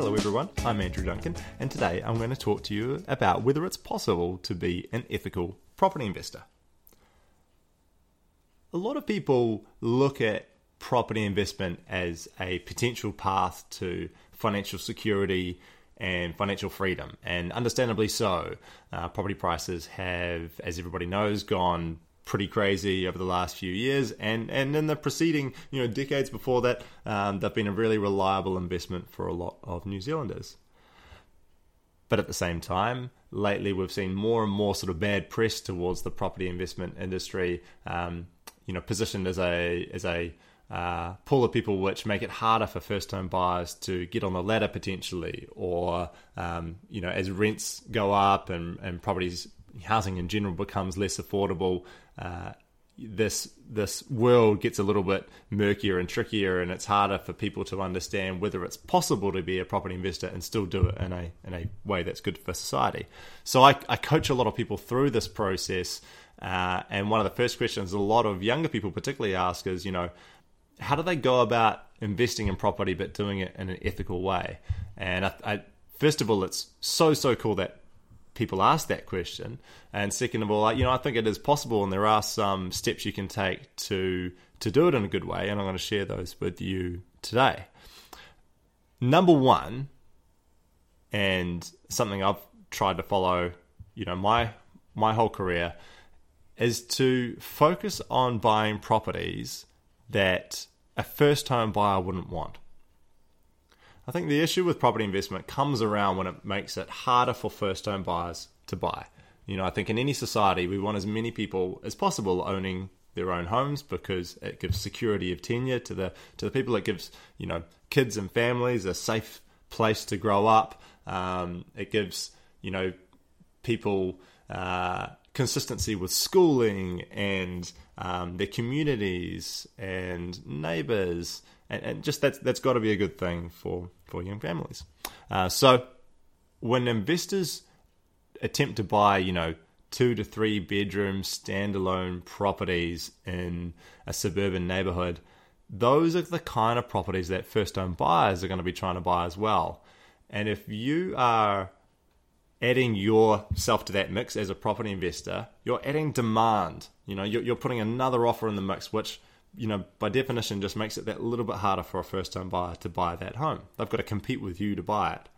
Hello, everyone. I'm Andrew Duncan, and today I'm going to talk to you about whether it's possible to be an ethical property investor. A lot of people look at property investment as a potential path to financial security and financial freedom, and understandably so. Uh, property prices have, as everybody knows, gone pretty crazy over the last few years, and and in the preceding you know decades before that, um, they've been a really reliable investment for a lot of New Zealanders. But at the same time, lately we've seen more and more sort of bad press towards the property investment industry. Um, you know, positioned as a as a uh, pool of people which make it harder for first-time buyers to get on the ladder potentially, or um, you know, as rents go up and, and properties housing in general becomes less affordable, uh, this this world gets a little bit murkier and trickier, and it's harder for people to understand whether it's possible to be a property investor and still do it in a in a way that's good for society. So I, I coach a lot of people through this process, uh, and one of the first questions a lot of younger people particularly ask is, you know, how do they go about investing in property but doing it in an ethical way? And I, I, first of all, it's so so cool that people ask that question. And second of all, you know, I think it is possible, and there are some steps you can take to to do it in a good way, and I'm going to share those with you today. Number one, and something I've tried to follow, you know, my my whole career, is to focus on buying properties that a first home buyer wouldn't want. I think the issue with property investment comes around when it makes it harder for first home buyers to buy. You know, I think in any society, we want as many people as possible owning their own homes because it gives security of tenure to the to the people. It gives you know kids and families a safe place to grow up. Um, it gives you know people uh, consistency with schooling and um, their communities and neighbours and, and just that's that's got to be a good thing for for young families. Uh, so when investors attempt to buy, you know, two to three bedroom standalone properties in a suburban neighborhood, those are the kind of properties that first home buyers are going to be trying to buy as well. And if you are adding yourself to that mix as a property investor, you're adding demand. You know, you're, you're putting another offer in the mix, which you know, by definition, just makes it that little bit harder for a first time buyer to buy that home. They've got to compete with you to buy it.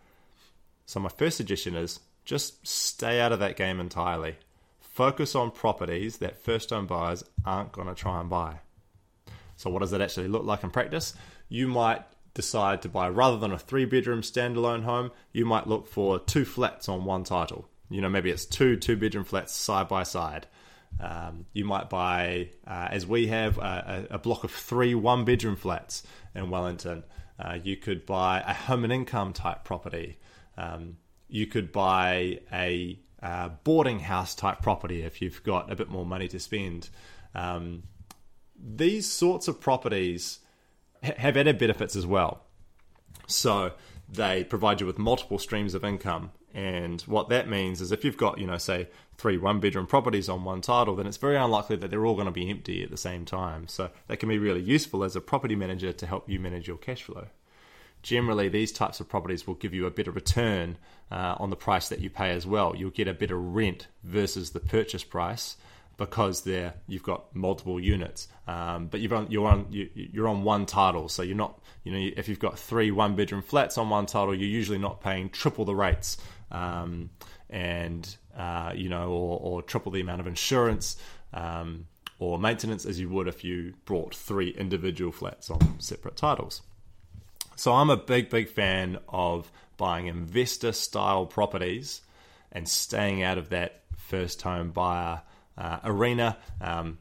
So, my first suggestion is just stay out of that game entirely. Focus on properties that first time buyers aren't going to try and buy. So, what does that actually look like in practice? You might decide to buy, rather than a three bedroom standalone home, you might look for two flats on one title. You know, maybe it's two two bedroom flats side by side. Um, you might buy, uh, as we have, a, a, block of three one bedroom flats in Wellington. Uh, you could buy a home and income type property. Um, you could buy a uh, boarding house type property if you've got a bit more money to spend. Um, these sorts of properties ha- have added benefits as well. So they provide you with multiple streams of income and what that means is if you've got, you know, say three one bedroom properties on one title, then it's very unlikely that they're all going to be empty at the same time. So that can be really useful as a property manager to help you manage your cash flow. Generally, these types of properties will give you a better return uh, on the price that you pay as well. You'll get a better rent versus the purchase price because there you've got multiple units, um, but you've on, you're on you, are on one title, so you're not you know if you've got three one bedroom flats on one title, you're usually not paying triple the rates um, and uh, you know, or, or, triple the amount of insurance um, or maintenance as you would if you brought three individual flats on separate titles. So I'm a big, big fan of buying investor style properties and staying out of that first home buyer uh, arena. Um,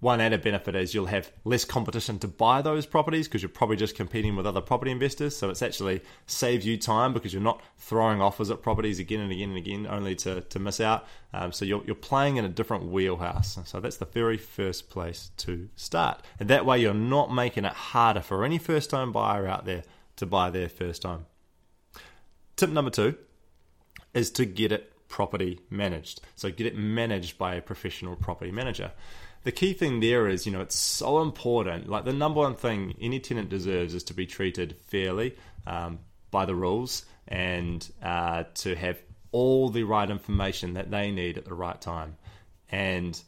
one added benefit is you'll have less competition to buy those properties because you're probably just competing with other property investors. So it's actually saves you time because you're not throwing offers at properties again and again and again only to, to miss out. Um, so you're, you're playing in a different wheelhouse. So that's the very first place to start. And that way you're not making it harder for any first time buyer out there to buy their first home. Tip number two is to get it property managed. So get it managed by a professional property manager the key thing there is, you know, it's so important. Like the number one thing any tenant deserves is to be treated fairly. Um, by the rules and uh, to have all the right information that they need at the right time. And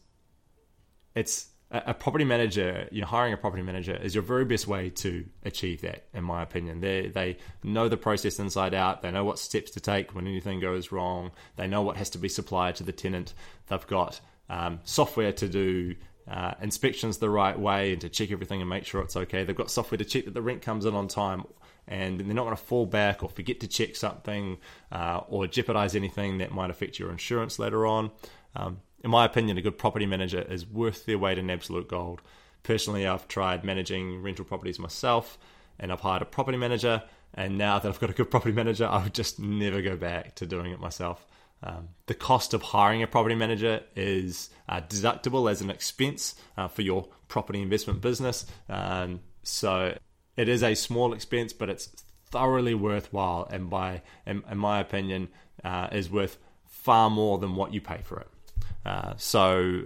it's a property manager, you know, hiring a property manager is your very best way to achieve that, in my opinion. They they know the process inside out. They know what steps to take when anything goes wrong. They know what has to be supplied to the tenant. They've got um, software to do uh, inspections the right way and to check everything and make sure it's okay. They've got software to check that the rent comes in on time, and they're not going to fall back or forget to check something uh, or jeopardize anything that might affect your insurance later on. Um, in my opinion, a good property manager is worth their weight in absolute gold. Personally, I've tried managing rental properties myself and I've hired a property manager. And now that I've got a good property manager, I would just never go back to doing it myself. Um, the cost of hiring a property manager is uh, deductible as an expense uh, for your property investment business. Um, so it is a small expense, but it's thoroughly worthwhile, and by in, in my opinion, uh, is worth far more than what you pay for it. Uh, so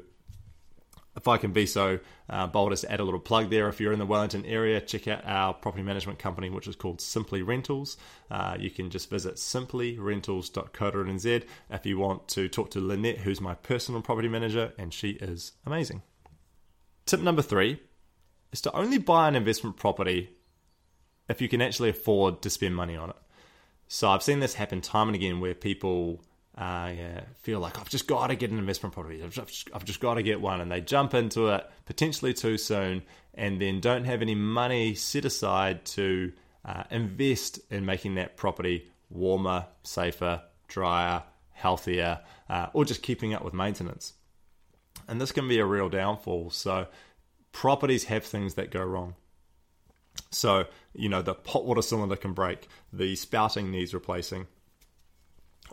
if I can be so uh, bold as to add a little plug there, if you're in the Wellington area, check out our property management company, which is called Simply Rentals. Uh, you can just visit simplyrentals.co.nz if you want to talk to Lynette, who's my personal property manager, and she is amazing. Tip number three is to only buy an investment property if you can actually afford to spend money on it. So I've seen this happen time and again where people uh, feel like I've just got to get an investment property. I've just, I've just got to get one, and they jump into it potentially too soon, and then don't have any money set aside to uh, invest in making that property warmer, safer, drier, healthier, uh, or just keeping up with maintenance. And this can be a real downfall. So, properties have things that go wrong. So, you know, the hot water cylinder can break, the spouting needs replacing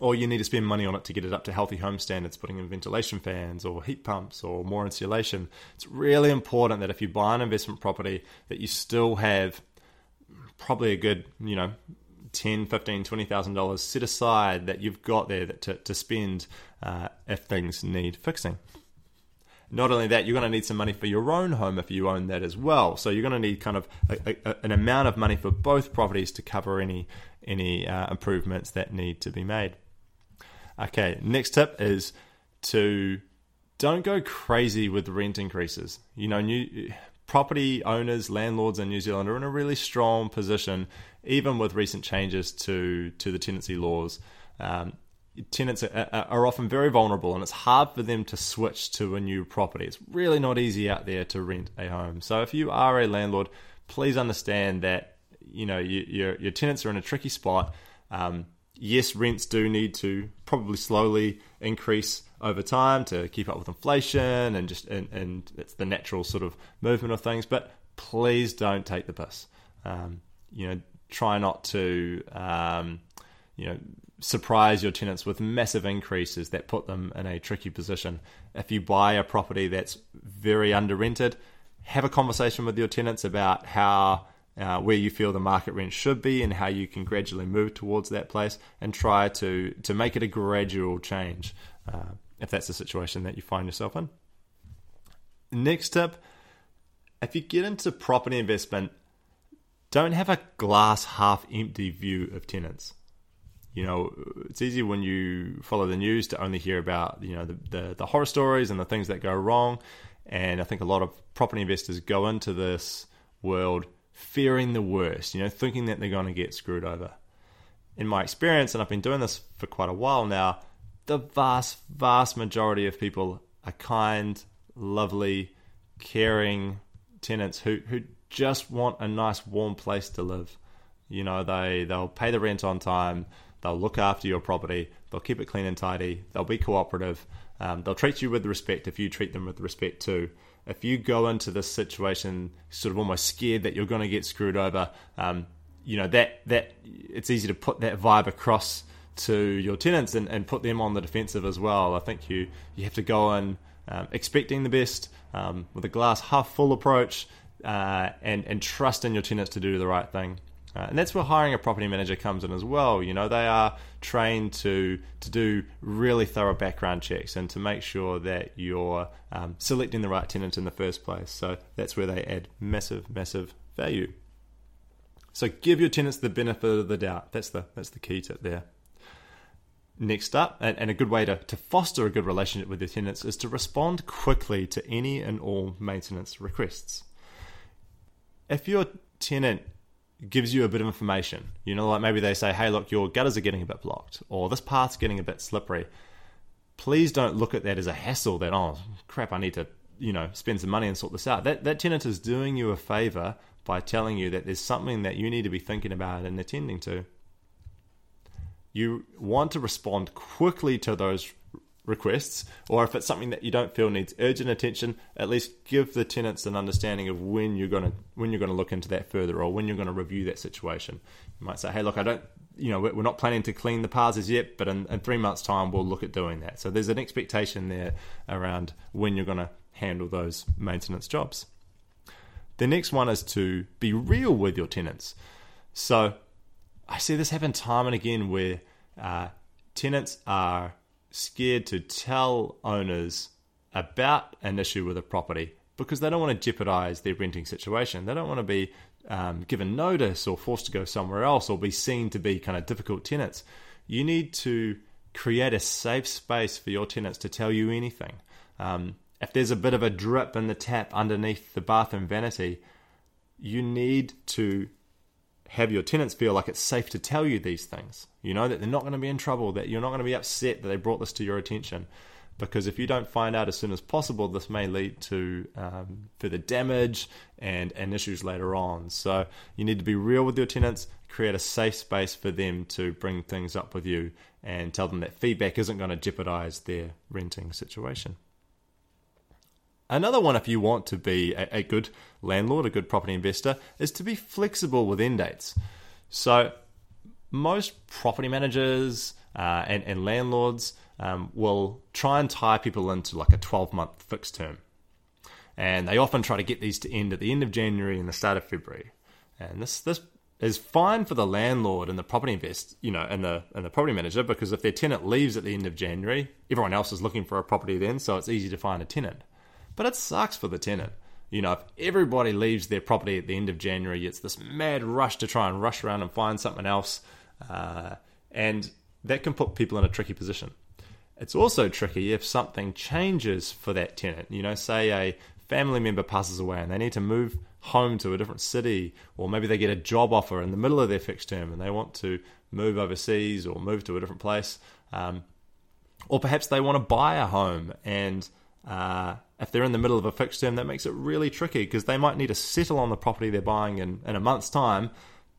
or you need to spend money on it to get it up to healthy home standards, putting in ventilation fans or heat pumps or more insulation. It's really important that if you buy an investment property that you still have probably a good, you know, 10, 15, 20,000 dollars set aside that you've got there to, to spend uh, if things need fixing. Not only that, you're going to need some money for your own home if you own that as well. So you're going to need kind of a, a, an amount of money for both properties to cover any any uh, improvements that need to be made. Okay, next tip is to don't go crazy with rent increases. You know, new property owners, landlords in New Zealand are in a really strong position, even with recent changes to to the tenancy laws. Um, tenants are, are, often very vulnerable, and it's hard for them to switch to a new property. It's really not easy out there to rent a home. So if you are a landlord, please understand that you know you, your your tenants are in a tricky spot. Um, yes, rents do need to probably slowly increase over time to keep up with inflation and just and, and it's the natural sort of movement of things. But please don't take the piss. Um, you know, try not to um, you know surprise your tenants with massive increases that put them in a tricky position. If you buy a property that's very under rented, have a conversation with your tenants about how uh, where you feel the market rent should be and how you can gradually move towards that place and try to to make it a gradual change uh, if that's the situation that you find yourself in. Next tip if you get into property investment, don't have a glass half empty view of tenants. You know, it's easy when you follow the news to only hear about, you know, the, the, the horror stories and the things that go wrong. And I think a lot of property investors go into this world fearing the worst, you know, thinking that they're going to get screwed over. In my experience, and I've been doing this for quite a while now, the vast, vast majority of people are kind, lovely, caring tenants who, who just want a nice, warm place to live. You know, they, they'll pay the rent on time, they'll look after your property, they'll keep it clean and tidy, they'll be cooperative, um, they'll treat you with respect if you treat them with respect too if you go into this situation sort of almost scared that you're going to get screwed over, um, you know that that it's easy to put that vibe across to your tenants and, and put them on the defensive as well. I think you you have to go in um, expecting the best um, with a glass half full approach uh, and and trust in your tenants to do the right thing. Uh, and that's where hiring a property manager comes in as well. You know, they are trained to to do really thorough background checks and to make sure that you're um, selecting the right tenant in the first place. So that's where they add massive, massive value. So give your tenants the benefit of the doubt. That's the that's the key tip there. Next up, and, and a good way to, to foster a good relationship with your tenants is to respond quickly to any and all maintenance requests. If your tenant gives you a bit of information, you know, like maybe they say, hey, look, your gutters are getting a bit blocked, or this path's getting a bit slippery, please don't look at that as a hassle that, oh, crap, I need to, you know, spend some money and sort this out. That, that tenant is doing you a favor by telling you that there's something that you need to be thinking about and attending to. You want to respond quickly to those requests, or if it's something that you don't feel needs urgent attention, at least give the tenants an understanding of when you're going to when you're going to look into that further, or when you're going to review that situation. You might say, "Hey, look, I don't, you know, we're not planning to clean the paths yet, but in, in three months' time, we'll look at doing that." So there's an expectation there around when you're going to handle those maintenance jobs. The next one is to be real with your tenants. So I see this happen time and again where uh, tenants are scared to tell owners about an issue with a property because they don't want to jeopardize their renting situation. They don't want to be um, given notice or forced to go somewhere else or be seen to be kind of difficult tenants. You need to create a safe space for your tenants to tell you anything. Um, if there's a bit of a drip in the tap underneath the bathroom vanity, you need to have your tenants feel like it's safe to tell you these things. You know that they're not going to be in trouble, that you're not going to be upset that they brought this to your attention. Because if you don't find out as soon as possible, this may lead to um, further damage and, and issues later on. So you need to be real with your tenants, create a safe space for them to bring things up with you, and tell them that feedback isn't going to jeopardize their renting situation. Another one, if you want to be a, a, good landlord, a good property investor, is to be flexible with end dates. So, most property managers uh, and, and, landlords um, will try and tie people into like a 12 month fixed term. And they often try to get these to end at the end of January and the start of February. And this, this is fine for the landlord and the property invest, you know, and the and the property manager because if their tenant leaves at the end of January, everyone else is looking for a property then, so it's easy to find a tenant. But it sucks for the tenant. You know, if everybody leaves their property at the end of January, it's this mad rush to try and rush around and find something else. Uh, and that can put people in a tricky position. It's also tricky if something changes for that tenant. You know, say a family member passes away and they need to move home to a different city, or maybe they get a job offer in the middle of their fixed term and they want to move overseas or move to a different place. Um, or perhaps they want to buy a home and uh, if they're in the middle of a fixed term, that makes it really tricky because they might need to settle on the property they're buying in, in a month's time,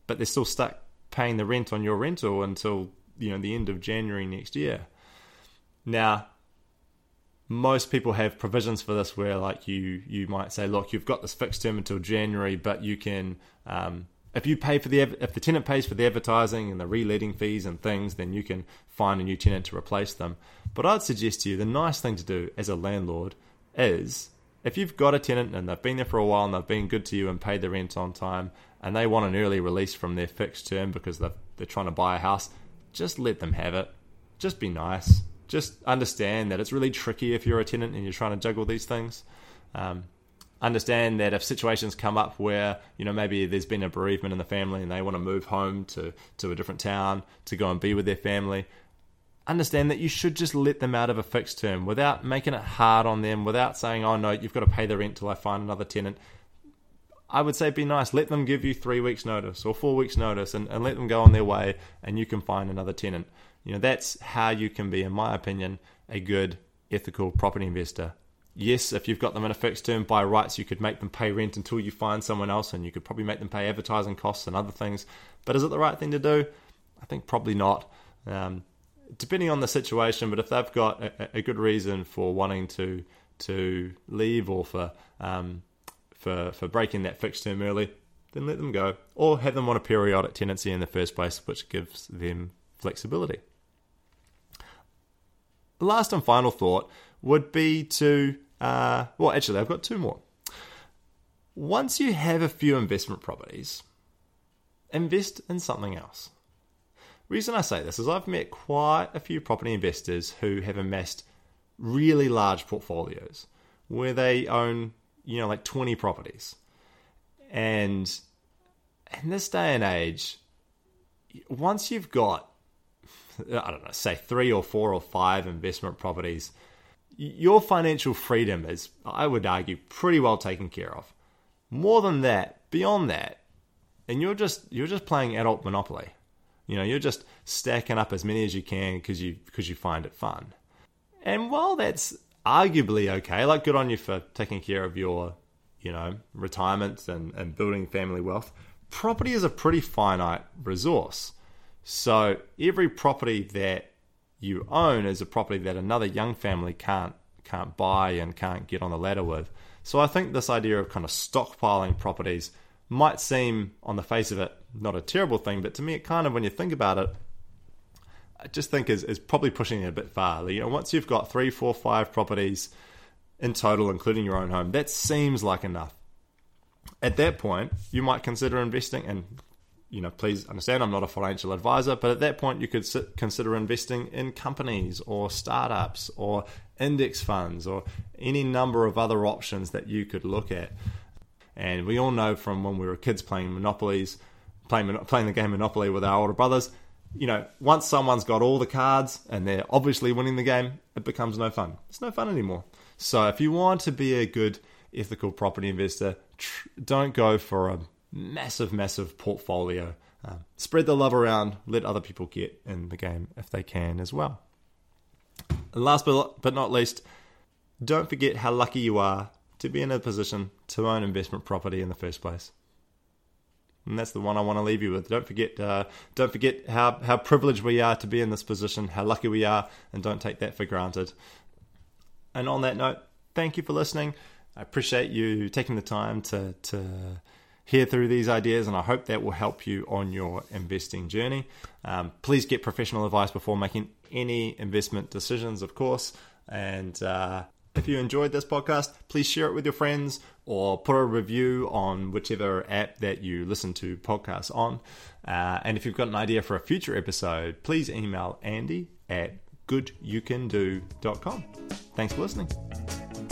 but they're still stuck paying the rent on your rental until you know the end of January next year. Now, most people have provisions for this where like you you might say, look, you've got this fixed term until January, but you can um, if you pay for the if the tenant pays for the advertising and the reletting fees and things, then you can find a new tenant to replace them. But I'd suggest to you the nice thing to do as a landlord is if you've got a tenant and they've been there for a while and they've been good to you and paid the rent on time and they want an early release from their fixed term because they're, they're trying to buy a house, just let them have it. Just be nice. Just understand that it's really tricky if you're a tenant and you're trying to juggle these things. Um, understand that if situations come up where you know maybe there's been a bereavement in the family and they want to move home to to a different town to go and be with their family understand that you should just let them out of a fixed term without making it hard on them, without saying, oh no, you've got to pay the rent till I find another tenant. I would say be nice. Let them give you three weeks' notice or four weeks' notice and, and let them go on their way and you can find another tenant. You know, that's how you can be, in my opinion, a good, ethical property investor. Yes, if you've got them in a fixed term by rights, you could make them pay rent until you find someone else and you could probably make them pay advertising costs and other things. But is it the right thing to do? I think probably not. Um, depending on the situation, but if they've got a, a good reason for wanting to to leave or for um, for for breaking that fixed term early, then let them go, or have them on a periodic tenancy in the first place, which gives them flexibility. Last and final thought would be to uh, well, actually, I've got two more. Once you have a few investment properties, invest in something else reason I say this is I've met quite a few property investors who have amassed really large portfolios where they own, you know, like 20 properties. And in this day and age, once you've got, I don't know, say three or four or five investment properties, your financial freedom is, I would argue, pretty well taken care of. More than that, beyond that, and you're just you're just playing adult monopoly. You know, you're just stacking up as many as you can because you because you find it fun. And while that's arguably okay, like good on you for taking care of your, you know, retirement and, and building family wealth, property is a pretty finite resource. So every property that you own is a property that another young family can't can't buy and can't get on the ladder with. So I think this idea of kind of stockpiling properties might seem on the face of it not a terrible thing, but to me it kind of when you think about it, I just think is, is probably pushing it a bit far. You know, once you've got three, four, five properties in total, including your own home, that seems like enough. At that point, you might consider investing, and you know, please understand, I'm not a financial advisor, but at that point, you could consider investing in companies or startups or index funds or any number of other options that you could look at. And we all know from when we were kids playing monopolies, playing playing the game Monopoly with our older brothers, you know, once someone's got all the cards and they're obviously winning the game, it becomes no fun. It's no fun anymore. So if you want to be a good ethical property investor, tr- don't go for a massive, massive portfolio. Uh, spread the love around. Let other people get in the game if they can as well. And last but, but not least, don't forget how lucky you are to be in a position to own investment property in the first place. And that's the one I want to leave you with. Don't forget, uh, don't forget how, how privileged we are to be in this position, how lucky we are, and don't take that for granted. And on that note, thank you for listening. I appreciate you taking the time to, to hear through these ideas, and I hope that will help you on your investing journey. Um, please get professional advice before making any investment decisions, of course. And uh, if you enjoyed this podcast, please share it with your friends or put a review on whichever app that you listen to podcasts on. Uh, and if you've got an idea for a future episode, please email Andy at goodyoucando.com. Thanks for listening.